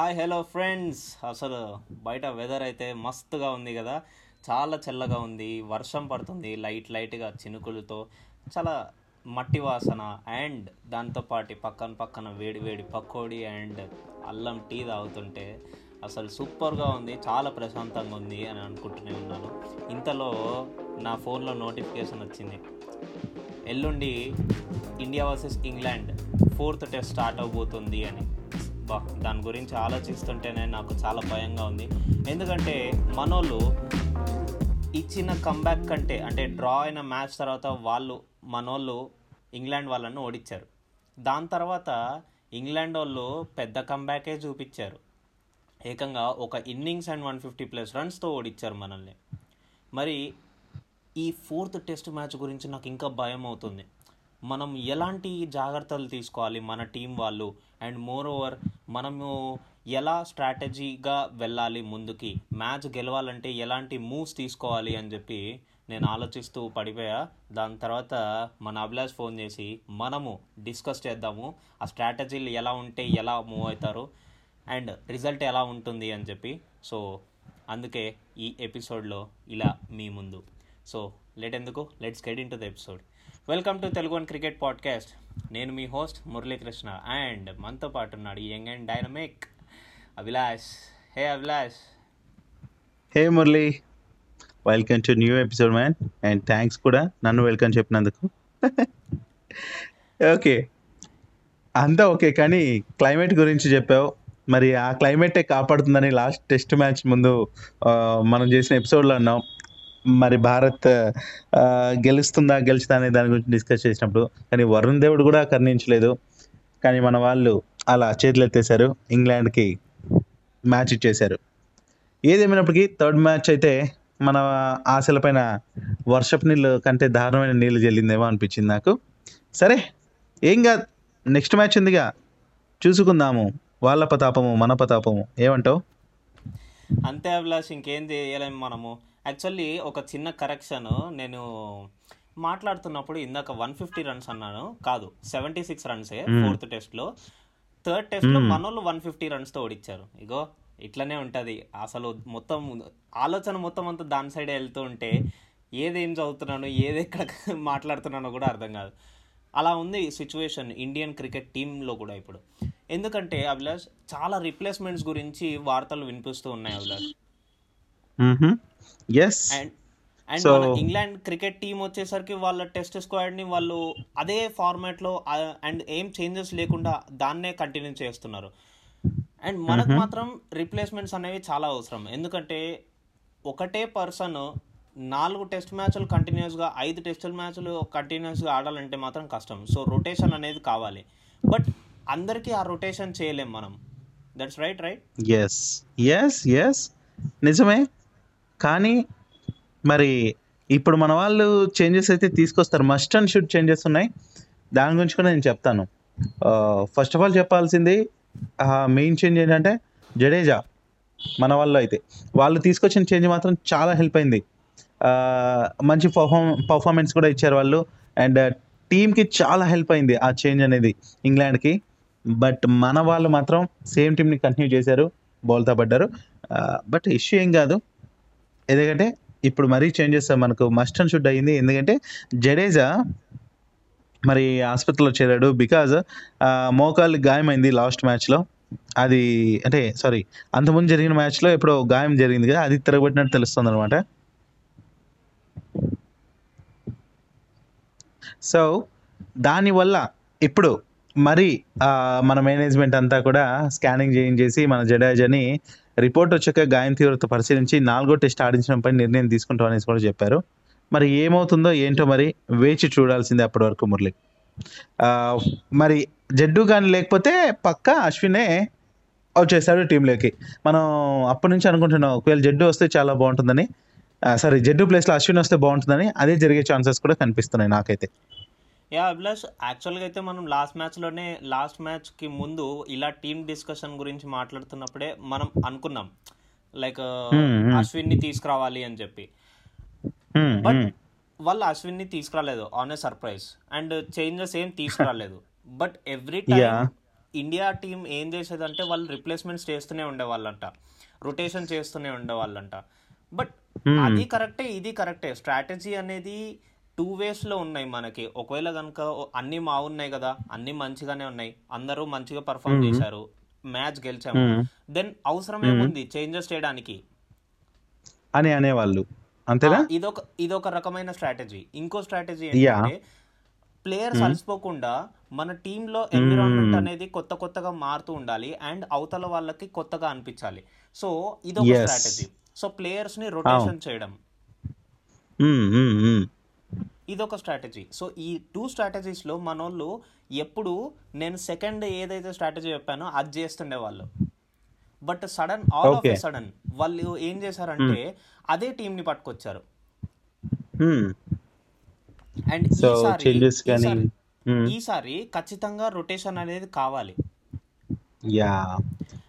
Hi hello friends. అసలు బయట weather అయితే మస్తుగా ఉంది కదా. చాలా చల్లగా ఉంది వర్షం పడుతుంది లైట్ లైట్గా చినుకులతో చాలా మట్టి వాసన అండ్ దాంతోపాటు పక్కన పక్కన వేడి వేడి పకోడీ అండ్ అల్లం టీ తాగుతుంటే అసలు సూపర్గా ఉంది చాలా ప్రశాంతంగా ఉంది అని అనుకుంటూనే ఉన్నాను. ఇంతలో నా ఫోన్లో నోటిఫికేషన్ వచ్చింది. ఎల్లుండి India versus England fourth test start అవబోతుంది అని. అబ్బా దాని గురించి ఆలోచిస్తుంటేనే నాకు చాలా భయంగా ఉంది. ఎందుకంటే మనోళ్ళు ఇచ్చిన కంబ్యాక్ కంటే అంటే డ్రా అయిన మ్యాచ్ తర్వాత వాళ్ళు మనోళ్ళు ఇంగ్లాండ్ వాళ్ళను ఓడించారు దాని తర్వాత ఇంగ్లాండ్ వాళ్ళు పెద్ద కంబ్యాకే చూపించారు ఏకంగా ఒక innings and one fifty plus రన్స్తో ఓడించారు మనల్ని. మరి ఈ ఫోర్త్ టెస్ట్ మ్యాచ్ గురించి నాకు ఇంకా భయం అవుతుంది. మనం ఎలాంటి జాగ్రత్తలు తీసుకోవాలి మన టీం వాళ్ళు? అండ్ మోర్ ఓవర్ మనము ఎలా స్ట్రాటజీగా వెళ్ళాలి ముందుకి? మ్యాచ్ గెలవాలంటే ఎలాంటి మూవ్స్ తీసుకోవాలి అని చెప్పి నేను ఆలోచిస్తూ పడిపోయా. దాని తర్వాత మన అభిలాష్ ఫోన్ చేసి మనము డిస్కస్ చేద్దాము ఆ స్ట్రాటజీలు ఎలా ఉంటే ఎలా మూవ్ అవుతారు? అండ్ రిజల్ట్ ఎలా ఉంటుంది? అని చెప్పి. సో అందుకే ఈ ఎపిసోడ్లో ఇలా మీ ముందు. సో లేట్ ఎందుకు? Let's get into the episode. Welcome to Telugu one cricket podcast నేను మీ హోస్ట్ మురళీకృష్ణ అండ్ మనతో పాటు ఉన్నాడు young and dynamic Abhilash. Hey Abhilash. Hey Murali. Welcome to new episode man and thanks కూడా నన్ను వెల్కమ్ చెప్పినందుకు. Okay అంతా ఓకే కానీ క్లైమేట్ గురించి చెప్పావు. మరి ఆ క్లైమేటే కాపాడుతుందని లాస్ట్ టెస్ట్ మ్యాచ్ ముందు మనం చేసిన ఎపిసోడ్లో అన్నాం. మరి భారత్ గెలుస్తుందా గెలుస్తుందా అనే దాని గురించి డిస్కస్ చేసినప్పుడు కానీ వరుణ్ దేవుడు కూడా కర్ణించలేదు. కానీ మన వాళ్ళు అలా చేతులెత్తేశారు. ఇంగ్లాండ్కి మ్యాచ్ ఇచ్చేశారు. ఏదేమైనప్పటికీ థర్డ్ మ్యాచ్ అయితే మన ఆశలపైన వర్షపు నీళ్ళు కంటే దారుణమైన నీళ్ళు జల్లిందేమో అనిపించింది నాకు. సరే ఏం కాదు. నెక్స్ట్ మ్యాచ్ ఉందిగా. చూసుకుందాము. వాళ్ళ పతాపము మన పతాపము. ఏమంటావు? అంతే అభిలాష్ ఇంకేం చేయలేము మనము. యాక్చువల్లీ ఒక చిన్న కరెక్షన్ నేను మాట్లాడుతున్నప్పుడు ఇందాక వన్ ఫిఫ్టీ రన్స్ అన్నాను. కాదు సెవెంటీ సిక్స్ రన్సే ఫోర్త్ టెస్ట్లో థర్డ్ టెస్ట్లో మనోళ్ళు వన్ ఫిఫ్టీ రన్స్తో ఓడిచ్చారు. ఇగో ఇట్లనే ఉంటుంది. అసలు మొత్తం ఆలోచన మొత్తం అంతా దాని సైడే వెళ్తూ ఉంటే ఏదేం చదువుతున్నాను ఏది ఎక్కడ మాట్లాడుతున్నానో కూడా అర్థం కాదు. అలా ఉంది సిచ్యువేషన్ ఇండియన్ క్రికెట్ టీంలో కూడా ఇప్పుడు. ఎందుకంటే అభిలాష్ చాలా రిప్లేస్మెంట్స్ గురించి వార్తలు వినిపిస్తూ ఉన్నాయి అభిలాష్. ఎస్ అండ్ అండ్ మన ఇంగ్లాండ్ క్రికెట్ టీం వచ్చేసరికి వాళ్ళ టెస్ట్ స్క్వాడ్ని వాళ్ళు అదే ఫార్మాట్లో అండ్ ఏం చేంజెస్ లేకుండా దాన్నే కంటిన్యూ చేస్తున్నారు. అండ్ మనకు మాత్రం రిప్లేస్మెంట్స్ అనేవి చాలా అవసరం. ఎందుకంటే ఒకటే పర్సన్ నాలుగు టెస్ట్ మ్యాచ్లు కంటిన్యూస్గా ఐదు టెస్ట్ మ్యాచ్లు కంటిన్యూస్గా ఆడాలంటే మాత్రం కష్టం. సో రొటేషన్ అనేది కావాలి. బట్ అందరికీ ఆ రొటేషన్ చేయలేం మనం. That's right right yes yes yes నిజమే. కానీ మరి ఇప్పుడు మన వాళ్ళు చేంజెస్ అయితే తీసుకొస్తారు. మస్ట్ అండ్ షుడ్ చేంజెస్ ఉన్నాయి. దాని గురించి కూడా నేను చెప్తాను. ఫస్ట్ ఆఫ్ ఆల్ చెప్పాల్సింది మెయిన్ చేంజ్ ఏంటంటే జడేజా. మన వాళ్ళు అయితే. వాళ్ళు తీసుకొచ్చిన చేంజ్ మాత్రం చాలా హెల్ప్ అయింది. Uh, మంచి పర్ఫార్మ్ పర్ఫార్మెన్స్ కూడా ఇచ్చారు వాళ్ళు. అండ్ టీంకి uh, చాలా హెల్ప్ అయింది ఆ చేంజ్ అనేది ఇంగ్లాండ్కి. బట్ మన వాళ్ళు మాత్రం సేమ్ టీంని కంటిన్యూ చేశారు బౌల్తో పడ్డారు. బట్ ఇష్యూ ఏం కాదు. ఎందుకంటే ఇప్పుడు మరీ చేంజ్ చేస్తారు మనకు మస్ట్ అండ్ షుడ్ అయింది. ఎందుకంటే జడేజా మరి ఆసుపత్రిలో చేరాడు బికాజ్ మోకాలు గాయమైంది లాస్ట్ మ్యాచ్లో. అది అంటే సారీ అంతకుముందు జరిగిన మ్యాచ్లో ఎప్పుడో గాయం జరిగింది కదా అది తిరగబట్టినట్టు తెలుస్తుంది అనమాట సో దానివల్ల ఇప్పుడు మరి మన మేనేజ్మెంట్ అంతా కూడా స్కానింగ్ చేయించేసి మన జడేజాని రిపోర్ట్ వచ్చాక గాయం తీవ్రత పరిశీలించి నాలుగో టెస్ట్ ఆడించడంపై నిర్ణయం తీసుకుంటాం అనేసి కూడా చెప్పారు. మరి ఏమవుతుందో ఏంటో మరి వేచి చూడాల్సిందే అప్పటి వరకు మురళి మరి జడ్డు కానీ లేకపోతే పక్క అశ్వినే వచ్చేసాడు టీంలోకి. మనం అప్పటి నుంచి అనుకుంటున్నాం ఒకవేళ జడ్డు వస్తే చాలా బాగుంటుందని సారీ జడ్డు ప్లేస్లో అశ్విన్ వస్తే బాగుంటుందని అదే జరిగే ఛాన్సెస్ కూడా కనిపిస్తున్నాయి నాకైతే. యా అభిలాష్ యాక్చువల్గా అయితే మనం లాస్ట్ మ్యాచ్లోనే లాస్ట్ మ్యాచ్కి ముందు ఇలా టీమ్ డిస్కషన్ గురించి మాట్లాడుతున్నప్పుడే మనం అనుకున్నాం. Like Hmm, hmm. అశ్విన్ని తీసుకురావాలి అని చెప్పి. బట్ హ్మ్. వాళ్ళు అశ్విన్ని తీసుకురాలేదు on a surprise and changes ఏం తీసుకురాలేదు. But every Yeah. Time India team ఏం చేసేదంటే వాళ్ళు రిప్లేస్మెంట్స్ చేస్తూనే ఉండేవాళ్ళంట. రొటేషన్ చేస్తూనే ఉండేవాళ్ళంట. బట్ అది కరెక్టే ఇది కరెక్టే స్ట్రాటజీ అనేది టూ వేస్లో ఉన్నాయి మనకి. ఒకవేళ కనుక అన్ని బాగున్నాయి కదా అన్ని మంచిగానే ఉన్నాయి. అందరూ మంచిగా పర్ఫామ్ చేశారు. మ్యాచ్ గెలిచాము. దెన్ అవసరం ఏముంది చేంజెస్ చేయడానికి. అని అనేవాళ్ళు. అంతేనా? ఇదొక ఇదొక రకమైన స్ట్రాటజీ. ఇంకో స్ట్రాటజీ ఏంటంటే ప్లేయర్స్ అలసిపోకుండా మన టీంలో ఎన్విరాన్మెంట్ అనేది కొత్త కొత్తగా మారుతూ ఉండాలి అండ్ అవతల వాళ్ళకి కొత్తగా అనిపించాలి. సో ఇదొక. స్ట్రాటజీ. సో ప్లేయర్స్ని రొటేషన్ చేయడం. ఇదొక స్ట్రాటజీ సో ఈ టూ స్ట్రాటజీస్లో మనోళ్ళు ఎప్పుడు నేను సెకండ్ ఏదైతే స్ట్రాటజీ చెప్పానో అది చేస్తుండే వాళ్ళు. But sudden all of sudden వాళ్ళు ఏం చేశారంటే అదే టీం ని పట్టుకొచ్చారు. అండ్ ఈసారి చేంజెస్ కానీ ఈసారి- ఖచ్చితంగా రొటేషన్ అనేది కావాలి. Yeah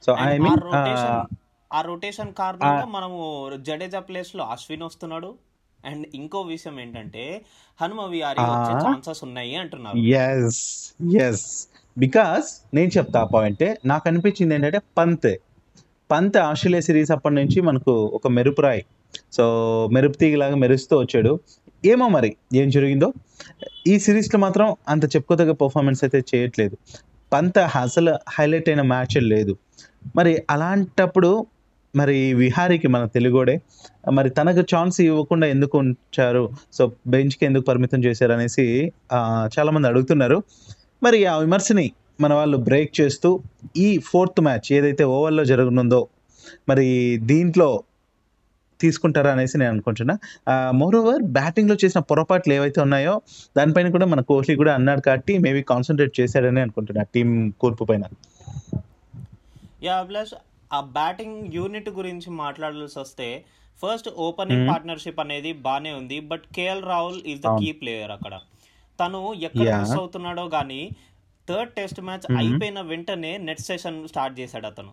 so I And uh mean rotation ఆ రొటేషన్ కారణంగా మనము జడేజా ప్లేస్లో అశ్విన్ వస్తున్నాడు. అండ్ ఇంకో విషయం ఏంటంటే హనుమ విహారీ వచ్చే ఛాన్సెస్ ఉన్నాయి అంటున్నారు. ఎస్ ఎస్ బికాస్ నేను చెప్తా పాయింట్ నాకు అనిపించింది ఏంటంటే పంత్. పంత్ ఆస్ట్రేలియా సిరీస్ అప్పటి నుంచి మనకు ఒక మెరుపురాయి సో మెరుపు తీగలాగా మెరుస్తూ వచ్చాడు. ఏమో మరి ఏం జరిగిందో? ఈ సిరీస్లో మాత్రం అంత చెప్పుకోదగ్గ పర్ఫార్మెన్స్ అయితే చేయట్లేదు. పంత్ అసలు హైలైట్ అయిన మ్యాచ్ లేదు. మరి అలాంటప్పుడు మరి విహారీకి మన తెలుగోడే మరి తనకు ఛాన్స్ ఇవ్వకుండా ఎందుకు ఉంచారు? సో బెంచ్కి ఎందుకు పరిమితం చేశారు అనేసి చాలామంది అడుగుతున్నారు. మరి ఆ విమర్శని మన వాళ్ళు బ్రేక్ చేస్తూ ఈ ఫోర్త్ మ్యాచ్ ఏదైతే ఓవర్లో జరగనుందో మరి దీంట్లో తీసుకుంటారా అనేసి నేను అనుకుంటున్నా. మోర్ ఓవర్ బ్యాటింగ్లో చేసిన పొరపాట్లు ఏవైతే ఉన్నాయో దానిపైన కూడా మన కోహ్లీ కూడా అన్నాడు కాబట్టి మేబీ కాన్సన్ట్రేట్ చేశాడని అనుకుంటున్నా టీం కూర్పు పైన. యా ప్లస్ ఆ బ్యాటింగ్ యూనిట్ గురించి మాట్లాడాల్సి వస్తే ఫస్ట్ ఓపెనింగ్ పార్ట్నర్షిప్ అనేది బానే ఉంది but KL Rahul is the key player అక్కడ. తను ఎక్కడ. మిస్ అవుతున్నాడో గానీ థర్డ్ టెస్ట్ మ్యాచ్ అయిపోయిన వెంటనే నెట్ సెషన్ స్టార్ట్ చేశాడు అతను.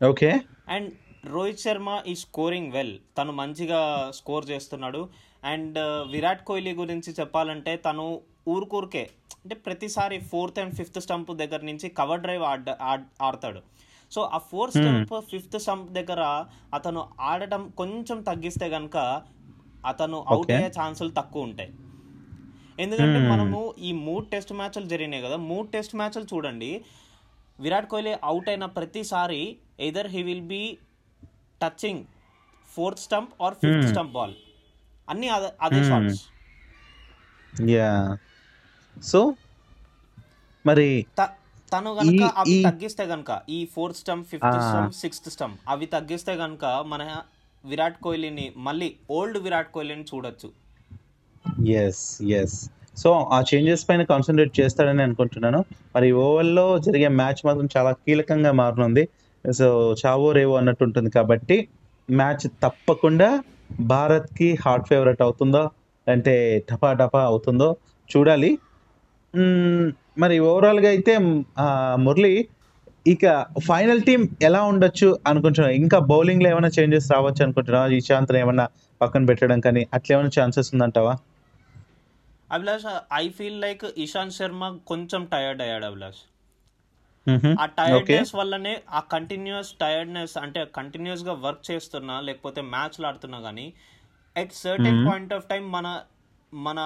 ఓకే అండ్ రోహిత్ శర్మ ఈ స్కోరింగ్ వెల్ తను మంచిగా స్కోర్ చేస్తున్నాడు. అండ్ విరాట్ కోహ్లీ గురించి చెప్పాలంటే తను ఊరుకూరికే అంటే ప్రతిసారి ఫోర్త్ అండ్ ఫిఫ్త్ స్టంప్ దగ్గర నుంచి కవర్ డ్రైవ్ ఆడ ఆడ్- ఆడతాడు. సో ఆ ఫోర్త్ స్టంప్ ఫిఫ్త్ స్టంప్ దగ్గర అతను ఆడటం కొంచెం తగ్గిస్తే గనక అతను అవుట్. అయ్యే ఛాన్సులు తక్కువ ఉంటాయి. ఎందుకంటే మనము ఈ మూడు టెస్ట్ మ్యాచ్లు జరిగినాయి కదా మూడు టెస్ట్ మ్యాచ్లు చూడండి. విరాట్ కోహ్లీ అవుట్ అయిన ప్రతిసారి either he will be touching fourth stump or fifth stump ball అన్ని అదే షాట్స్ సో మరి తను గనక అవి తగ్గిస్తే గనక ఈ fourth stump fifth uh. Stump sixth stump అవి తగ్గిస్తే గనక మన విరాట్ కోహ్లీని మళ్ళీ ఓల్డ్ విరాట్ కోహ్లీని చూడొచ్చు. ఎస్ ఎస్ సో ఆ చేంజెస్ పైన కాన్సన్ట్రేట్ చేస్తాడని అనుకుంటున్నాను. మరి ఓవర్లో జరిగే మ్యాచ్ మాత్రం చాలా కీలకంగా మారనుంది. సో చావో రేవో అన్నట్టు ఉంటుంది కాబట్టి మ్యాచ్ తప్పకుండా భారత్కి హాట్ ఫేవరెట్ అవుతుందో అంటే టపా టపా అవుతుందో చూడాలి. మరి ఓవరాల్గా అయితే మురళి ఇక ఫైనల్ టీం ఎలా ఉండొచ్చు అనుకుంటున్నా ఇంకా బౌలింగ్లో ఏమైనా చేంజెస్ రావచ్చు అనుకుంటున్నావా? ఈశాంత్ని ఏమైనా పక్కన పెట్టడం కానీ అట్లా ఏమైనా chances ఉందంటావా? Abhilash I feel like Ishant Sharma కొంచెం టైర్డ్ అయ్యాడు అభిలాష్. ఆ టైర్డ్నెస్ వల్లనే ఆ కంటిన్యూస్ టైర్డ్నెస్ అంటే కంటిన్యూస్గా వర్క్ చేస్తున్నా లేకపోతే మ్యాచ్లు ఆడుతున్నా కానీ at certain point of time మన మన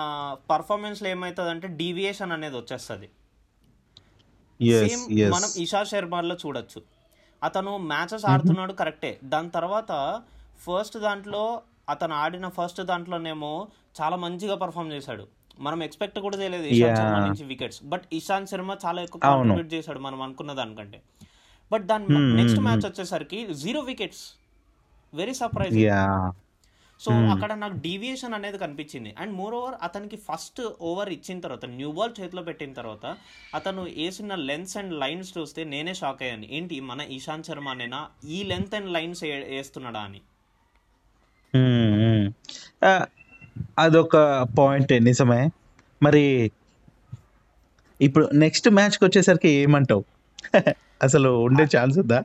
పర్ఫార్మెన్స్లో ఏమవుతుంది అంటే డీవియేషన్ అనేది వచ్చేస్తుంది. సేమ్ మనం ఇషా శర్మలో చూడొచ్చు. అతను మ్యాచెస్ ఆడుతున్నాడు కరెక్టే దాని తర్వాత ఫస్ట్ దాంట్లో అతను ఆడిన ఫస్ట్ దాంట్లోనేమో చాలా మంచిగా పర్ఫామ్ చేశాడు. మనం ఎక్స్పెక్ట్ కూడా చేయలేదు ఇషాంత్ శర్మ. నుంచి వికెట్స్ బట్ ఇషాంత్ శర్మ చాలా ఎక్కువ. కాంట్రిబ్యూట్ చేశాడు మనం అనుకున్న దానికంటే. బట్ దాని నెక్స్ట్ మ్యాచ్ వచ్చేసరికి zero wickets very surprise yeah so అక్కడ నాకు డీవియేషన్ అనేది కనిపించింది. అండ్ మోర్ ఓవర్ అతనికి ఫస్ట్ ఓవర్ ఇచ్చిన తర్వాత న్యూ బాల్ చేతిలో పెట్టిన తర్వాత అతను వేసిన లెన్స్ అండ్ లైన్స్ చూస్తే నేనే షాక్ అయ్యాను. ఏంటి? మన ఇషాంత్ శర్మ నేనా ఈ లెంత్ అండ్ లైన్స్ వేస్తున్నాడా అని. అదొక పాయింట్ నిజమే. మరి ఇప్పుడు నెక్స్ట్ మ్యాచ్కి వచ్చేసరికి ఏమంటావు? అసలు ఉండే ఛాన్స్ ఉందా?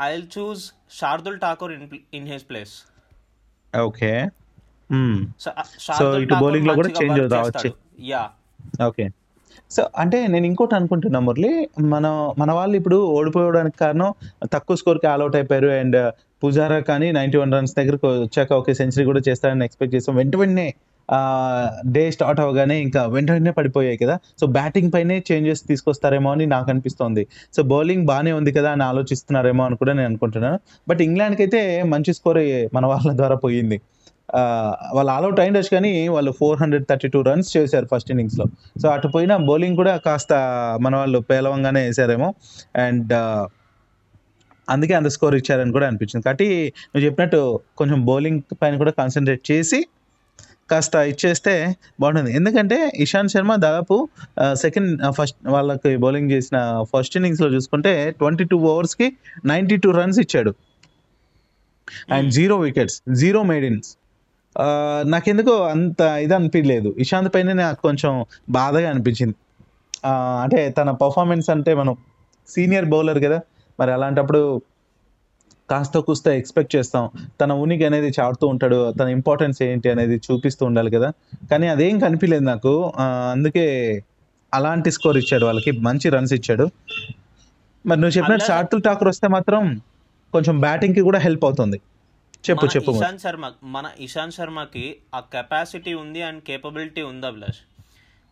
I will choose Shardul Thakur in in his place okay. So ఇటు bowling లో కూడా change రావచ్చు. యా ఓకే సో అంటే నేను ఇంకోటి అనుకుంటున్నా మురళి మన మన వాళ్ళు ఇప్పుడు ఓడిపోవడానికి కారణం తక్కువ స్కోర్కి ఆల్అౌట్ అయిపోయారు అండ్ పుజారా కానీ నైంటీ వన్ రన్స్ దగ్గరకు వచ్చాక ఓకే సెంచరీ కూడా చేస్తారని ఎక్స్పెక్ట్ చేస్తాం. వెంట వెంటనే డే స్టార్ట్ అవగానే ఇంకా వెంట వెంటనే పడిపోయాయి కదా. సో బ్యాటింగ్ పైనే చేంజెస్ తీసుకొస్తారేమో అని నాకు అనిపిస్తోంది. సో బౌలింగ్ బాగానే ఉంది కదా అని ఆలోచిస్తున్నారేమో అని కూడా నేను అనుకుంటున్నాను. బట్ ఇంగ్లాండ్కి అయితే మంచి స్కోర్ మన వాళ్ళ ద్వారా పోయింది. వాళ్ళు ఆల్అౌట్ అయిండొచ్చు కానీ వాళ్ళు four hundred thirty two runs చేశారు ఫస్ట్ ఇన్నింగ్స్లో. సో అటు పోయిన బౌలింగ్ కూడా కాస్త మన వాళ్ళు పేలవంగానే వేసారేమో అండ్ అందుకే అంత స్కోర్ ఇచ్చారని కూడా అనిపించింది. కాబట్టి నువ్వు చెప్పినట్టు కొంచెం బౌలింగ్ పైన కూడా కాన్సన్ట్రేట్ చేసి కాస్త ఇచ్చేస్తే బాగుంటుంది. ఎందుకంటే ఇషాంత్ శర్మ దాదాపు సెకండ్ ఫస్ట్ వాళ్ళకి బౌలింగ్ చేసిన ఫస్ట్ ఇన్నింగ్స్లో చూసుకుంటే ట్వంటీ టూ ఓవర్స్కి నైంటీ టూ రన్స్ ఇచ్చాడు and zero wickets zero maidens నాకెందుకో అంత ఇది అనిపించలేదు. ఇషాంత్ పైన నాకు కొంచెం బాధగా అనిపించింది. అంటే తన పర్ఫార్మెన్స్ అంటే మనం సీనియర్ బౌలర్ కదా. మరి అలాంటప్పుడు కాస్త కూస్త ఎక్స్పెక్ట్ చేస్తాం. తన ఉనికి అనేది చాడుతూ ఉంటాడు తన ఇంపార్టెన్స్ ఏంటి అనేది చూపిస్తూ ఉండాలి కదా. కానీ అదేం కనిపించలేదు నాకు. అందుకే అలాంటి స్కోర్ ఇచ్చాడు వాళ్ళకి మంచి రన్స్ ఇచ్చాడు. మరి నువ్వు చెప్పినట్టు షార్టుల్ టాకర్ వస్తే మాత్రం కొంచెం బ్యాటింగ్కి కూడా హెల్ప్ అవుతుంది. చెప్పు చెప్పు. ఇషాంత్ శర్మ మన ఇషాంత్ శర్మకి ఆ కెపాసిటీ ఉంది అండ్ కేపబిలిటీ ఉంది అభిలాష్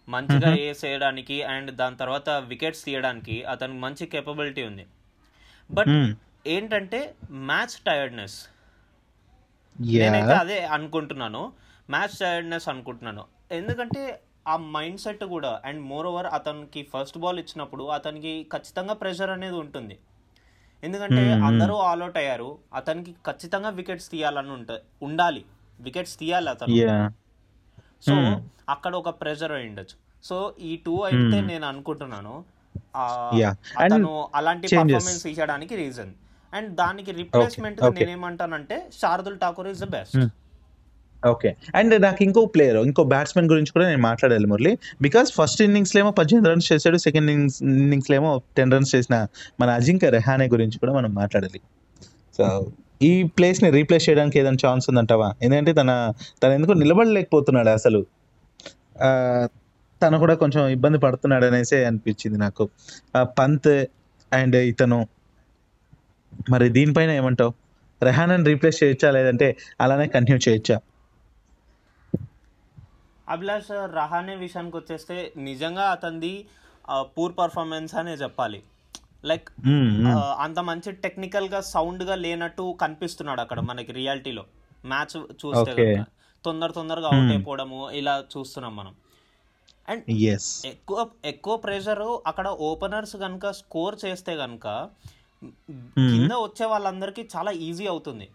మంచిగా వేసేయడానికి అండ్ దాని తర్వాత వికెట్స్ తీయడానికి అతనికి మంచి కేపబిలిటీ ఉంది. బట్. ఏంటంటే మ్యాచ్ టైర్డ్నెస్. నేనైతే అదే అనుకుంటున్నాను. మ్యాచ్ టైర్డ్నెస్ అనుకుంటున్నాను. ఎందుకంటే ఆ మైండ్ సెట్ కూడా అండ్ మోర్ ఓవర్ అతనికి ఫస్ట్ బాల్ ఇచ్చినప్పుడు అతనికి ఖచ్చితంగా ప్రెషర్ అనేది ఉంటుంది. ఎందుకంటే మ్మ్. అందరూ ఆల్అౌట్ అయ్యారు. అతనికి ఖచ్చితంగా వికెట్స్ తీయాలని ఉంట ఉండాలి. వికెట్స్ తీయాలి అతను. So hmm. అక్కడ ఒక ప్రెషర్ అయి ఉండొచ్చు. సో ఈ టూ అయితే మ్మ్. నేను అనుకుంటున్నాను. అతను అలాంటి. పర్ఫార్మెన్స్ ఇచ్చడానికి రీజన్ అండ్ దానికి రిప్లేస్మెంట్. నేనేమంటానంటే Shardul Thakur is the best. Okay and నాకు ఇంకో ప్లేయర్ ఇంకో బ్యాట్స్మెన్ గురించి కూడా నేను మాట్లాడాలి మురళి. బికాస్ ఫస్ట్ ఇన్నింగ్స్లో ఏమో పద్దెనిమిది రన్స్ చేశాడు సెకండ్ ఇన్నింగ్స్ ఇన్నింగ్స్లో ఏమో టెన్ రన్స్ చేసిన మన అజింక్య రెహానే గురించి కూడా మనం మాట్లాడాలి. సో ఈ ప్లేస్ని రీప్లేస్ చేయడానికి ఏదైనా ఛాన్స్ ఉందంటావా? ఎందుకంటే తన తను ఎందుకు నిలబడలేకపోతున్నాడు అసలు. తను కూడా కొంచెం ఇబ్బంది పడుతున్నాడు అనేసి అనిపించింది నాకు. పంత్ అండ్ ఇతను మరి దీనిపైన ఏమంటావు? రెహానాని రీప్లేస్ చేయొచ్చా? లేదంటే అలానే కంటిన్యూ చేయొచ్చా? అభిలాష్ రహానే విషయానికి వచ్చేస్తే నిజంగా అతనిది పూర్ పర్ఫార్మెన్స్ అనే చెప్పాలి. లైక్. అంత మంచి టెక్నికల్గా సౌండ్గా లేనట్టు కనిపిస్తున్నాడు అక్కడ మనకి రియాలిటీలో మ్యాచ్ చూస్తే. తొందర తొందరగా అవుట్. అయిపోవడము ఇలా చూస్తున్నాం మనం. అండ్ ఎస్ ఎక్కువ ఎక్కువ ప్రెషర్ అక్కడ ఓపెనర్స్ కనుక స్కోర్ చేస్తే కనుక కింద వచ్చే వాళ్ళందరికీ చాలా ఈజీ అవుతుంది.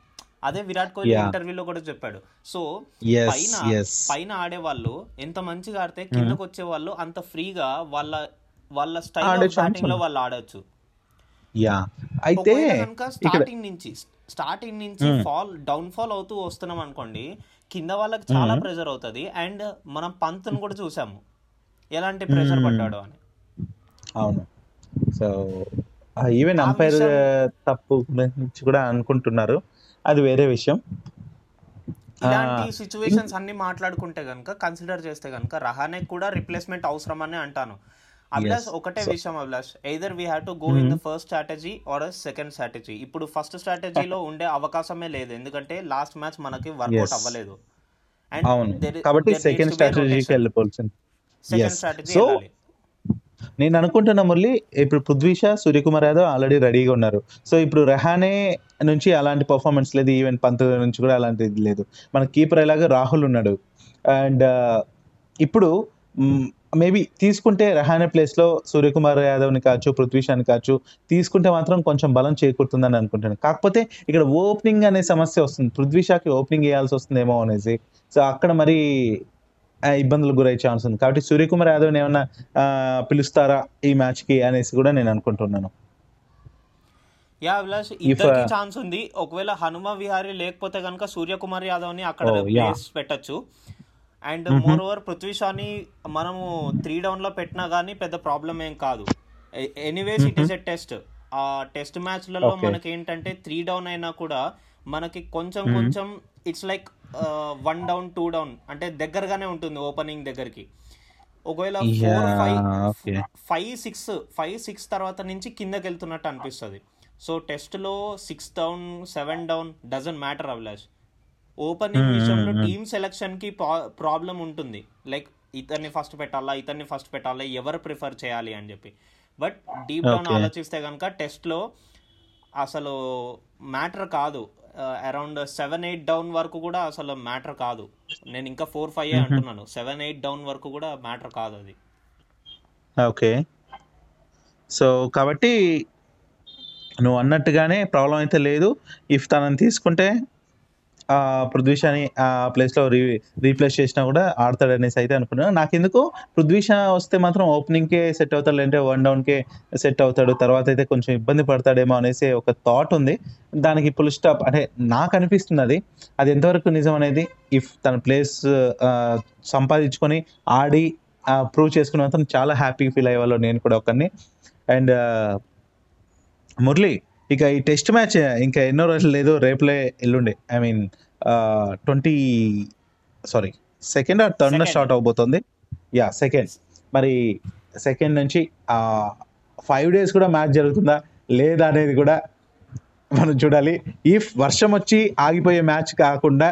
అదే విరాట్ కోహ్లీ. ఇంటర్వ్యూలో కూడా చెప్పాడు. సో పైన. పైన ఆడే వాళ్ళు ఎంత మంచిగా ఆడితే కిందకు వచ్చే వాళ్ళు అంత ఫ్రీగా వాళ్ళ వాళ్ళ స్టైల్ బ్యాటింగ్లో. వాళ్ళు ఆడొచ్చు. యా అయితే స్టార్టింగ్ నుంచి స్టార్టింగ్ నుంచి ఫాల్ డౌన్ ఫాల్ అవుతూ వస్తున్నాం అనుకోండి కింద వాళ్ళకి చాలా ప్రెషర్ అవుతుంది. అండ్ మనం పంత్ను కూడా చూసాము. ఎలాంటి ప్రెషర్. పడ్డాడు అని. అవును. సో ఈవెన్ అంపైర్ తప్పు గురించి కూడా అనుకుంటున్నారు. అది వేరే విషయం. ఇలాంటి సిచ్యువేషన్స్ అన్ని మాట్లాడుకుంటే గనుక కన్సిడర్ చేస్తే గనుక రహానే కూడా రిప్లేస్మెంట్ అవసరం అని అంటాను. అభిలాష్. ఒకటే విషయం Abhilash. Either we have to go in the first strategy or second strategy ఇప్పుడు ఫస్ట్ స్ట్రాటజీలో ఉండే అవకాశమే లేదు. ఎందుకంటే లాస్ట్ మ్యాచ్ మనకి వర్కౌట్. అవ్వలేదు. అవును. కాబట్టి సెకండ్ స్ట్రాటజీకి వెళ్ళిపోవాల్సింది. సెకండ్. స్ట్రాటజీ నేను అనుకుంటున్నా మురళి ఇప్పుడు పృథ్వీషా సూర్యకుమార్ యాదవ్ ఆల్రెడీ రెడీగా ఉన్నారు. సో ఇప్పుడు రెహానే నుంచి అలాంటి పర్ఫార్మెన్స్ లేదు ఈవెన్ పంత్ నుంచి కూడా అలాంటిది లేదు. మన కీపర్ ఎలాగో రాహుల్ ఉన్నాడు. అండ్ ఇప్పుడు మేబీ తీసుకుంటే రెహానే ప్లేస్లో సూర్యకుమార్ యాదవ్ని కావచ్చు పృథ్వీషాని కావచ్చు తీసుకుంటే మాత్రం కొంచెం బలం చేకూరుతుందని అనుకుంటున్నాను. కాకపోతే ఇక్కడ ఓపెనింగ్ అనే సమస్య వస్తుంది. పృథ్వీషాకి ఓపెనింగ్ వేయాల్సి వస్తుందేమో అనేసి. సో అక్కడ మరి ఇబ్బందులకు గురయ్యే ఛాన్స్ ఉంది. కాబట్టి సూర్యకుమార్ యాదవ్ని ఏమన్నా ఆ, పిలుస్తారా ఈ మ్యాచ్కి అనేసి కూడా నేను అనుకుంటున్నాను. యా అభిలాష్ ఇద్దరికి ఛాన్స్ ఉంది. ఒకవేళ హనుమ విహారీ లేకపోతే కనుక సూర్యకుమార్ యాదవ్ని అక్కడ. ప్లేస్ పెట్టచ్చు. అండ్ మోర్ ఓవర్ పృథ్వీ షాని మనము త్రీ డౌన్లో పెట్టినా గానీ పెద్ద ప్రాబ్లం ఏం కాదు. Anyways it is a test uh test మ్యాచ్లలో. మనకి ఏంటంటే త్రీ డౌన్ అయినా కూడా మనకి కొంచెం కొంచెం it's like one down two down అంటే దగ్గరగానే ఉంటుంది ఓపెనింగ్ దగ్గరికి. ఒకవేళ four five five six five six తర్వాత నుంచి కిందకి వెళ్తున్నట్టు అనిపిస్తుంది సో టెస్ట్లో six down seven down doesn't matter Abhilash opening విషయంలో టీమ్ సెలెక్షన్కి ప్రాబ్లం ఉంటుంది. లైక్ ఇతన్ని ఫస్ట్ పెట్టాలా ఇతన్ని ఫస్ట్ పెట్టాలా ఎవరు ప్రిఫర్ చేయాలి అని చెప్పి. బట్ డీప్ డౌన్ ఆలోచిస్తే కనుక టెస్ట్లో అసలు మ్యాటర్ కాదు. అరౌండ్ సెవెన్ ఎయిట్ డౌన్ వరకు కూడా అసలు మ్యాటర్ కాదు. నేను ఇంకా ఫోర్ ఫైవ్ అంటున్నాను. సెవెన్ ఎయిట్ డౌన్ వరకు కూడా మ్యాటర్ కాదు అది. ఓకే. సో కాబట్టి నువ్వు అన్నట్టుగానే ప్రాబ్లం అయితే లేదు. ఇఫ్ తనని తీసుకుంటే ఆ, పృథ్వీషాని ఆ ప్లేస్లో రీ రీప్లేస్ చేసినా కూడా ఆడతాడు అనేసి అయితే అనుకున్నాను. నాకు ఎందుకు పృథ్వీష వస్తే మాత్రం ఓపెనింగ్కే సెట్ అవుతాడు లేదంటే వన్ డౌన్కే సెట్ అవుతాడు. తర్వాత అయితే కొంచెం ఇబ్బంది పడతాడేమో అనేసి ఒక థాట్ ఉంది. దానికి ఫుల్ స్టాప్ అంటే నాకు అనిపిస్తుంది అది. అది ఎంతవరకు నిజం అనేది ఇఫ్ తన ప్లేస్ సంపాదించుకొని ఆడి ప్రూవ్ చేసుకున్న మాత్రం చాలా హ్యాపీగా ఫీల్ అయ్యేవాళ్ళు నేను కూడా ఒకరిని. అండ్ మురళి ఇక ఈ టెస్ట్ మ్యాచ్ ఇంకా ఎన్నో రోజులు లేదు రేపులే ఎల్లుండే. I mean twenty sorry second or third. Start అవబోతుంది. యా సెకండ్ మరి సెకండ్ నుంచి ఫైవ్ డేస్ కూడా మ్యాచ్ జరుగుతుందా? లేదా అనేది కూడా మనం చూడాలి. ఇఫ్ వర్షం వచ్చి ఆగిపోయే మ్యాచ్ కాకుండా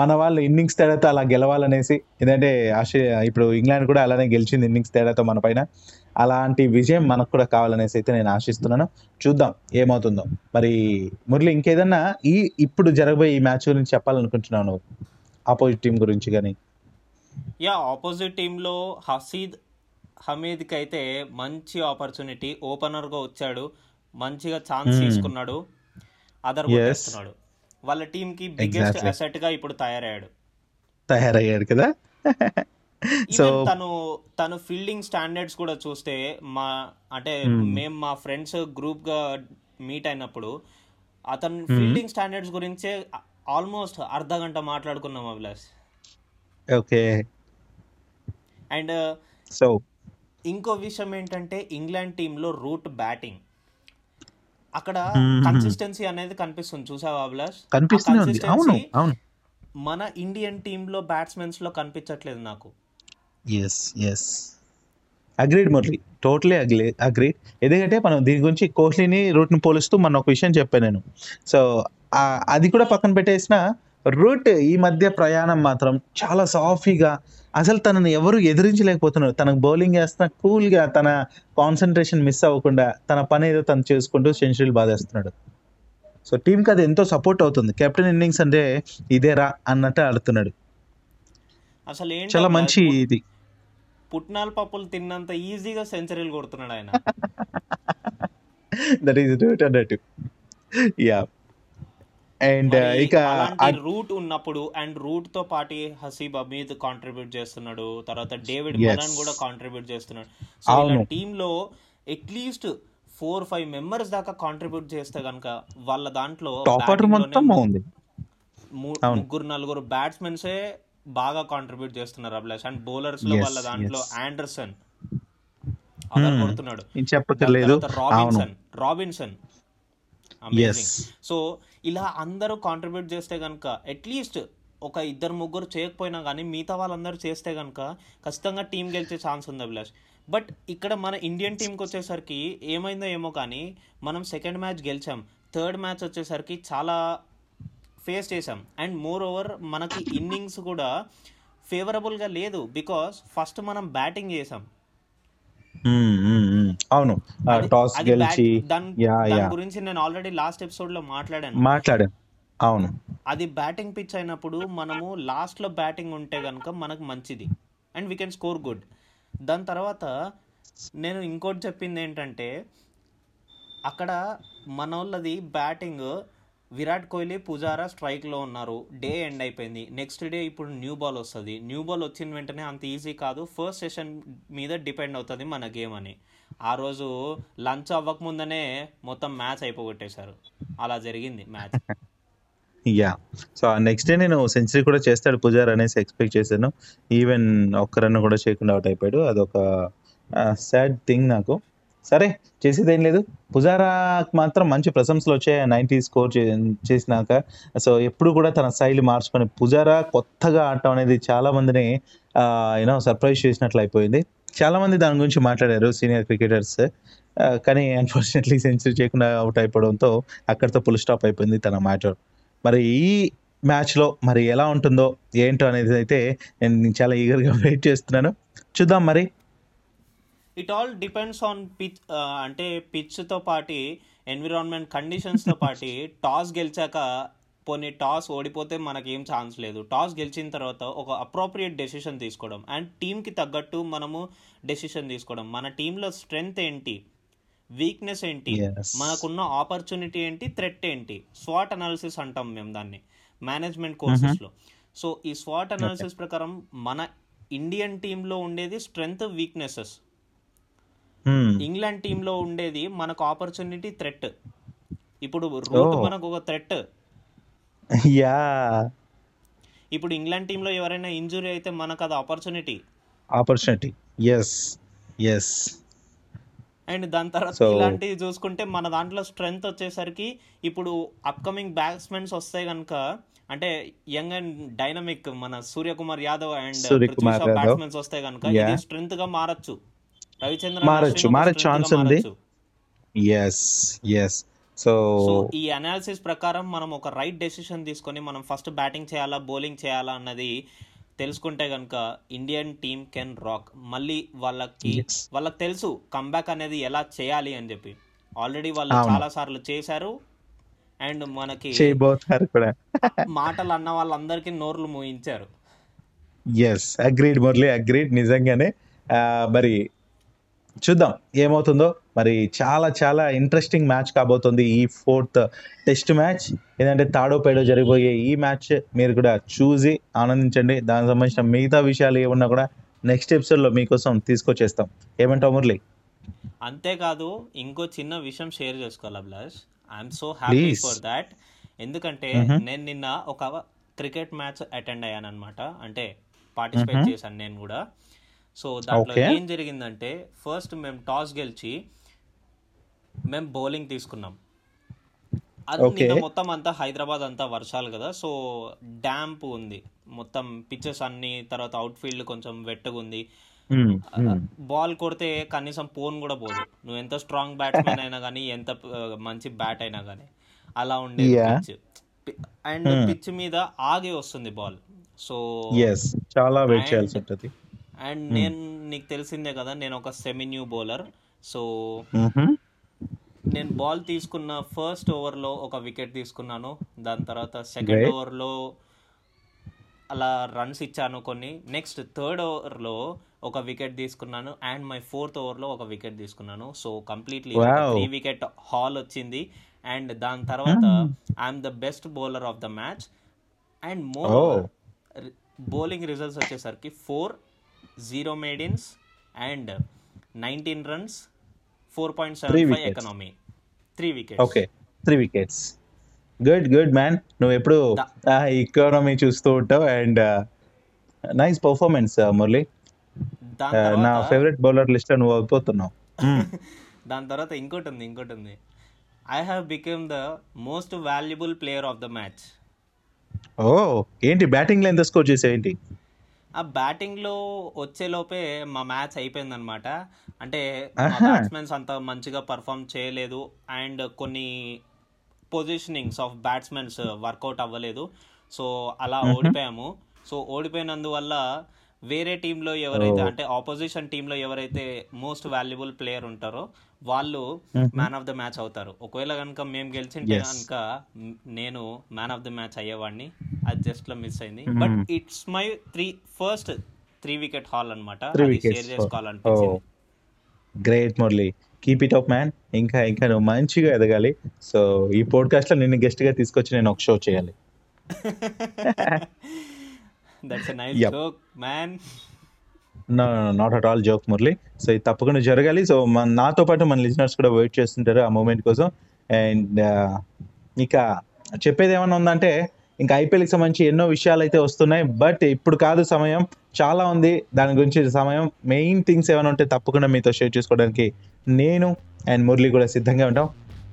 మన వాళ్ళు ఇన్నింగ్స్ తేడాతో అలా గెలవాలనేసి ఎందుకంటే ఆస్ట్రేలియా ఇప్పుడు ఇంగ్లాండ్ కూడా అలానే గెలిచింది ఇన్నింగ్స్ తేడాతో మన పైన. అలాంటి విజయం మనకు కూడా కావాలనేసి అయితే నేను ఆశిస్తున్నాను. చూద్దాం ఏమవుతుందో. మరి మురళి ఇంకేదన్నా ఈ ఇప్పుడు జరగబోయే ఈ మ్యాచ్ గురించి చెప్పాలనుకుంటున్నావు నువ్వు? ఆపోజిట్ టీం గురించి కానీ యా ఆపోజిట్ టీంలో హసీద్ హమీద్కి అయితే మంచి ఆపర్చునిటీ ఓపెనర్గా వచ్చాడు. మంచిగా ఛాన్స్. తీసుకున్నాడు. అదర్. కొట్టేస్తున్నాడు వాళ్ళ టీంకి బిగ్గెస్ట్. అసెట్గా ఇప్పుడు తయారయ్యాడు. తయారయ్యాడు కదా? సో తను తను ఫీల్డింగ్ స్టాండర్డ్స్ కూడా చూస్తే మా అంటే Hmm. మేము మా ఫ్రెండ్స్ గ్రూప్గా మీట్ అయినప్పుడు అతను ఫీల్డింగ్ స్టాండర్డ్స్ గురించే ఆల్మోస్ట్ అర్ధ గంట మాట్లాడుకున్నాం అభిలాష్. ఓకే. అండ్ సో ఇంకో విషయం ఏంటంటే ఇంగ్లాండ్ టీంలో రూట్ బ్యాటింగ్ అక్కడ Hmm. కన్సిస్టెన్సీ అనేది కనిపిస్తుంది. చూసావా అభిలాష్? అవును మన ఇండియన్ టీంలో బ్యాట్స్మెన్స్లో కనిపించట్లేదు నాకు. Yes yes agreed Murali totally ugly agreed ఎందుకంటే మనం దీని గురించి కోహ్లీని రూట్ని పోలుస్తూ మన ఒక విషయం చెప్పాను నేను. సో అది కూడా పక్కన పెట్టేసిన రూట్ ఈ మధ్య ప్రయాణం మాత్రం చాలా సాఫీగా అసలు తనని ఎవరు ఎదిరించలేకపోతున్నారు. తనకు బౌలింగ్ వేస్తున్న కూల్గా తన కాన్సన్ట్రేషన్ మిస్ అవ్వకుండా తన పని ఏదో తను చేసుకుంటూ సెంచరీలు బాధేస్తున్నాడు. సో టీంకి అది ఎంతో సపోర్ట్ అవుతుంది. కెప్టెన్ ఇన్నింగ్స్ అంటే ఇదేరా అన్నట్టు ఆడుతున్నాడు. అసలు ఏంటి చాలా? మంచి ఇది పుట్నాల పప్పులు తిన్నంత ఈజీగా సెంచరీలు కొడుతున్నాడు ఆయన దట్ ఈస్ డూట్ అన్నట్టు యా అండ్ మరి ఇక రూట్ ఉన్నప్పుడు అండ్ రూట్తో పాటు హసీబ్ అమీద్ కాంట్రిబ్యూట్ చేస్తున్నాడు తర్వాత డేవిడ్. మలన్ కూడా కాంట్రిబ్యూట్ చేస్తున్నాడు సో ఇలా. టీమ్లో at least four five members దాకా కాంట్రిబ్యూట్ చేస్తే గనక వాళ్ళ దాంట్లో టాప్ ఆర్డర్ batting మొత్తం. ముగ్గురు నలుగురు బ్యాట్స్మెన్సే బాగా కాంట్రిబ్యూట్ చేస్తున్నారు అభిలాష్. అండ్ బౌలర్స్లో వాళ్ళ దాంట్లో. Anderson other Hmm. కొడుతున్నాడు. అవును. Robinson Robinson. అమేజింగ్ సో ఇలా అందరూ కాంట్రిబ్యూట్ చేస్తే కనుక అట్లీస్ట్ ఒక ఇద్దరు ముగ్గురు చేయకపోయినా కానీ మిగతా వాళ్ళందరూ చేస్తే కనుక ఖచ్చితంగా టీం గెలిచే ఛాన్స్ ఉంది అభిలాష్. బట్ ఇక్కడ మన ఇండియన్ టీంకి వచ్చేసరికి ఏమైందో ఏమో కానీ మనం సెకండ్ మ్యాచ్ గెలిచాం. థర్డ్ మ్యాచ్ వచ్చేసరికి చాలా ఫేస్ చేసాం అండ్ మోర్ ఓవర్ మనకి ఇన్నింగ్స్ కూడా ఫేవరబుల్గా లేదు బికాస్ ఫస్ట్ మనం బ్యాటింగ్ చేసాం. అవును. టాస్ గెలిచి దాని గురించి నేను ఆల్రెడీ లాస్ట్ ఎపిసోడ్లో మాట్లాడాను. మాట్లాడాం అవును. అది బ్యాటింగ్ పిచ్ అయినప్పుడు మనము లాస్ట్లో బ్యాటింగ్ ఉంటే కనుక మనకు మంచిది. And we can score good దాని తర్వాత నేను ఇంకోటి చెప్పింది ఏంటంటే అక్కడ మన వాళ్ళది బ్యాటింగ్ విరాట్ కోహ్లీ పుజారా స్ట్రైక్లో ఉన్నారు. డే ఎండ్ అయిపోయింది. నెక్స్ట్ డే ఇప్పుడు న్యూ బాల్ వస్తుంది. న్యూ బాల్ వచ్చిన వెంటనే అంత ఈజీ కాదు. ఫస్ట్ సెషన్ మీద డిపెండ్ అవుతుంది మన గేమ్ అని. ఆ రోజు లంచ్ అవ్వకముందనే మొత్తం మ్యాచ్ అయిపోగొట్టేశారు. అలా జరిగింది match. Yeah so next day నేను సెంచరీ కూడా చేస్తాడు పుజార్ అనేసి ఎక్స్పెక్ట్ చేశాను. ఈవెన్ ఒక్క రన్ కూడా చేయకుండా అవుట్ అయిపోయాడు. అదొక సాడ్ థింగ్ నాకు. సరే చేసేది ఏం లేదు. పుజారాకి మాత్రం మంచి ప్రశంసలు వచ్చాయి నైంటీ స్కోర్ చేసినాక. సో ఎప్పుడు కూడా తన శైలి మార్చుకొని పుజారా కొత్తగా ఆడటం అనేది చాలా మందిని యూనో సర్ప్రైజ్ చేసినట్లు అయిపోయింది. చాలా మంది దాని గురించి మాట్లాడారు సీనియర్ క్రికెటర్స్ కానీ అన్ఫార్చునేట్లీ సెంచరీ చేయకుండా అవుట్ అయిపోవడంతో అక్కడితో పుల్ స్టాప్ అయిపోయింది తన మ్యాచ్. మరి ఈ మ్యాచ్లో మరి ఎలా ఉంటుందో ఏంటో అనేది అయితే నేను చాలా ఈగర్గా వెయిట్ చేస్తున్నాను. చూద్దాం మరి. It all depends on pitch అంటే పిచ్తో పాటి ఎన్విరాన్మెంట్ కండిషన్స్తో పాటి టాస్ గెలిచాక పోనీ టాస్ ఓడిపోతే మనకేం ఛాన్స్ లేదు. టాస్ గెలిచిన తర్వాత ఒక అప్రోప్రియేట్ డెసిషన్ తీసుకోవడం. అండ్ టీంకి తగ్గట్టు మనము డెసిషన్ తీసుకోవడం. మన టీంలో స్ట్రెంగ్త్ ఏంటి? వీక్నెస్ ఏంటి. మనకున్న ఆపర్చునిటీ ఏంటి? థ్రెట్ ఏంటి? స్వాట్ అనాలిసిస్ అంటాం మేము దాన్ని. మేనేజ్మెంట్ కోర్సెస్లో సో ఈ స్వాట్ అనాలిసిస్ ప్రకారం మన ఇండియన్ టీంలో ఉండేది స్ట్రెంగ్త్ వీక్నెసెస్. ఇంగ్లాండ్ టీంలో ఉండేది మనకు ఆపర్చునిటీ థ్రెట్ ఇప్పుడు రూట్ Oh. మనకు ఒక థ్రెట్ యా ఇప్పుడు ఇంగ్లాండ్ టీంలో ఎవరైనా ఇంజురీ అయితే మనకు అది opportunity opportunity yes yes and దాని తర్వాత ఇలాంటివి చూసుకుంటే మన దాంట్లో స్ట్రెంగ్త్ వచ్చేసరికి ఇప్పుడు అప్కమింగ్ బ్యాట్స్మెన్స్ వస్తే కనుక అంటే యంగ్ అండ్ డైనమిక్ మన సూర్యకుమార్ యాదవ్ అండ్. బ్యాట్స్మెన్స్ వస్తే కనుక. ఇది స్ట్రెంగ్త్గా మారచ్చు. రవిచంద్రన్ మారచ్చు, మారే chance ఉంది. ఎస్ ఎస్ సో ఈ అనాలిసిస్ ప్రకారం మనం ఒక రైట్ డెసిషన్ తీసుకొని మనం ఫస్ట్ బ్యాటింగ్ చేయాలా బౌలింగ్ చేయాలా అన్నది తెలుసుకుంటే కనుక ఇండియన్ టీమ్ కెన్ రాక్ మళ్ళీ వాళ్ళకి. వాళ్ళకి తెలుసు కంబ్యాక్ అనేది ఎలా చేయాలి అని చెప్పి. ఆల్రెడీ వాళ్ళు. చాలా సార్లు చేశారు. అండ్ మనకి మాటలు అన్న వాళ్ళందరికీ నోర్లు మూయించారు. ఎస్ అగ్రీడ్ మురళి అగ్రీడ్ నిజంగానే. మరి చూద్దాం ఏమవుతుందో. మరి చాలా చాలా ఇంట్రెస్టింగ్ మ్యాచ్ కాబోతుంది ఈ ఫోర్త్ టెస్ట్ మ్యాచ్ ఏంటంటే తాడో పేడో జరిగిపోయే ఈ మ్యాచ్ మీరు కూడా చూసి ఆనందించండి. దానికి సంబంధించిన మిగతా విషయాలు ఏమన్నా కూడా నెక్స్ట్ ఎపిసోడ్లో మీకోసం తీసుకొచ్చేస్తాం. ఏమంటావు మురళి? అంతేకాదు ఇంకో చిన్న విషయం షేర్ చేసుకోవాలి Abhilash? I'm so happy. For that ఎందుకంటే. నేను నిన్న ఒక క్రికెట్ మ్యాచ్ అటెండ్ అయ్యాను అనమాట అంటే పార్టిసిపేట్. చేశాను నేను కూడా. సో దాంట్లో. ఏం జరిగిందంటే ఫస్ట్ మేము టాస్ గెలిచి మేము బౌలింగ్ తీసుకున్నాం. అది మొత్తం అంతా హైదరాబాద్ అంతా వర్షాలు కదా సో డ్యాంప్ ఉంది. మొత్తం పిచ్చెస్ అన్ని తర్వాత అవుట్ ఫీల్డ్ కొంచెం వెట్టుగా ఉంది. బాల్ కొడితే కనీసం పోన్ కూడా పోదు. నువ్వు ఎంత స్ట్రాంగ్ బ్యాట్స్మెన్ అయినా కానీ ఎంత మంచి బ్యాట్ అయినా కానీ అలా Yeah. Pitch and. పిచ్ మీద ఆగి వస్తుంది బాల్ సో చాలా వెయిట్ చేయాల్సి ఉంటుంది. అండ్ నేను నీకు తెలిసిందే కదా నేను ఒక సెమీ న్యూ బౌలర్ సో. నేను బాల్ తీసుకున్న ఫస్ట్ ఓవర్లో ఒక వికెట్ తీసుకున్నాను దాని తర్వాత సెకండ్. ఓవర్లో అలా రన్స్ ఇచ్చాను కొన్ని నెక్స్ట్ థర్డ్ ఓవర్లో ఒక వికెట్ తీసుకున్నాను అండ్ మై ఫోర్త్ ఓవర్లో ఒక వికెట్ తీసుకున్నాను so completely. Three wicket haul వచ్చింది అండ్ దాని తర్వాత. I'm the best bowler of the match and more. Bowling results వచ్చేసరికి four zero maidens and nineteen runs four point Three seven five wickets. Economy three wickets okay three wickets good good man నువ్వు ఎప్పుడు economy చూస్తూ ఉంటావు and nice performance Murali. Uh, నా favourite bowler list నువ్వు అయిపోతున్నావు. దాని తర్వాత ఇంకోటి ఉంది ఇంకోటి ఉంది I have become the most valuable player of the match ఓ ఏంటి? బ్యాటింగ్లో ఎంత స్కోర్ చేసావు ఏంటి? ఆ బ్యాటింగ్లో వచ్చేలోపే మా మ్యాచ్ అయిపోయిందనమాట అంటే. బ్యాట్స్మెన్స్ అంత మంచిగా పర్ఫామ్ చేయలేదు అండ్ కొన్ని positionings of batsmens work out అవ్వలేదు సో అలా. ఓడిపోయాము సో ఓడిపోయినందువల్ల వేరే టీంలో ఎవరైతే. అంటే ఆపోజిషన్ టీంలో ఎవరైతే మోస్ట్ వాల్యుబుల్ ప్లేయర్ ఉంటారో వాళ్ళు. మ్యాన్ ఆఫ్ ద మ్యాచ్ అవుతారు. ఒకవేళ కనుక మేము గెలిచింటే. కనుక నేను మ్యాన్ ఆఫ్ ద మ్యాచ్ అయ్యేవాడిని. అది జస్ట్లో మిస్ అయింది. But it's my three first three wicket haul అనమాట share చేసుకోవాలనిపించింది. Great Murali keep it up man ఇంకా ఇంకా నువ్వు మంచిగా ఎదగాలి. సో ఈ పోడ్కాస్ట్లో నిన్ను గెస్ట్గా తీసుకొచ్చి నేను ఒక షో చేయాలి. That's nice. Joke man not at all joke Murali. So ఇది తప్పకుండా జరగాలి. సో మన నాతో పాటు మన లిజనర్స్ కూడా వెయిట్ చేస్తుంటారు ఆ మూమెంట్ కోసం. అండ్ uh, ఇక చెప్పేది ఏమన్నా ఉందంటే ఇంకా ఐపీఎల్కి సంబంధించి ఎన్నో విషయాలు అయితే వస్తున్నాయి. బట్ ఇప్పుడు కాదు సమయం. చాలా ఉంది. దాని గురించి సమయం. మెయిన్ థింగ్స్ ఏమైనా ఉంటే తప్పకుండా మీతో షేర్ చేసుకోవడానికి నేను అండ్ మురళి కూడా సిద్ధంగా ఉంటాం.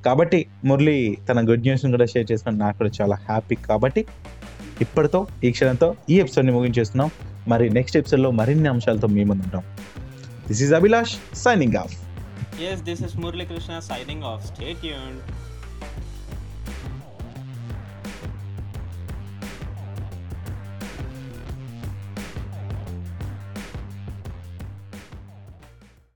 కాబట్టి మురళి తన గుడ్ న్యూస్ని కూడా షేర్ చేసుకుని నాకు కూడా చాలా హ్యాపీ కాబట్టి ఇప్పటితో ఈ క్షణంతో ఈ ఎపిసోడ్ని ముగించేస్తున్నాం. మరి నెక్స్ట్ ఎపిసోడ్లో మరిన్ని అంశాలతో మీ ముందు ఉంటాం. This is Abhilash signing off yes this is Muralikrishna signing off stay Yoon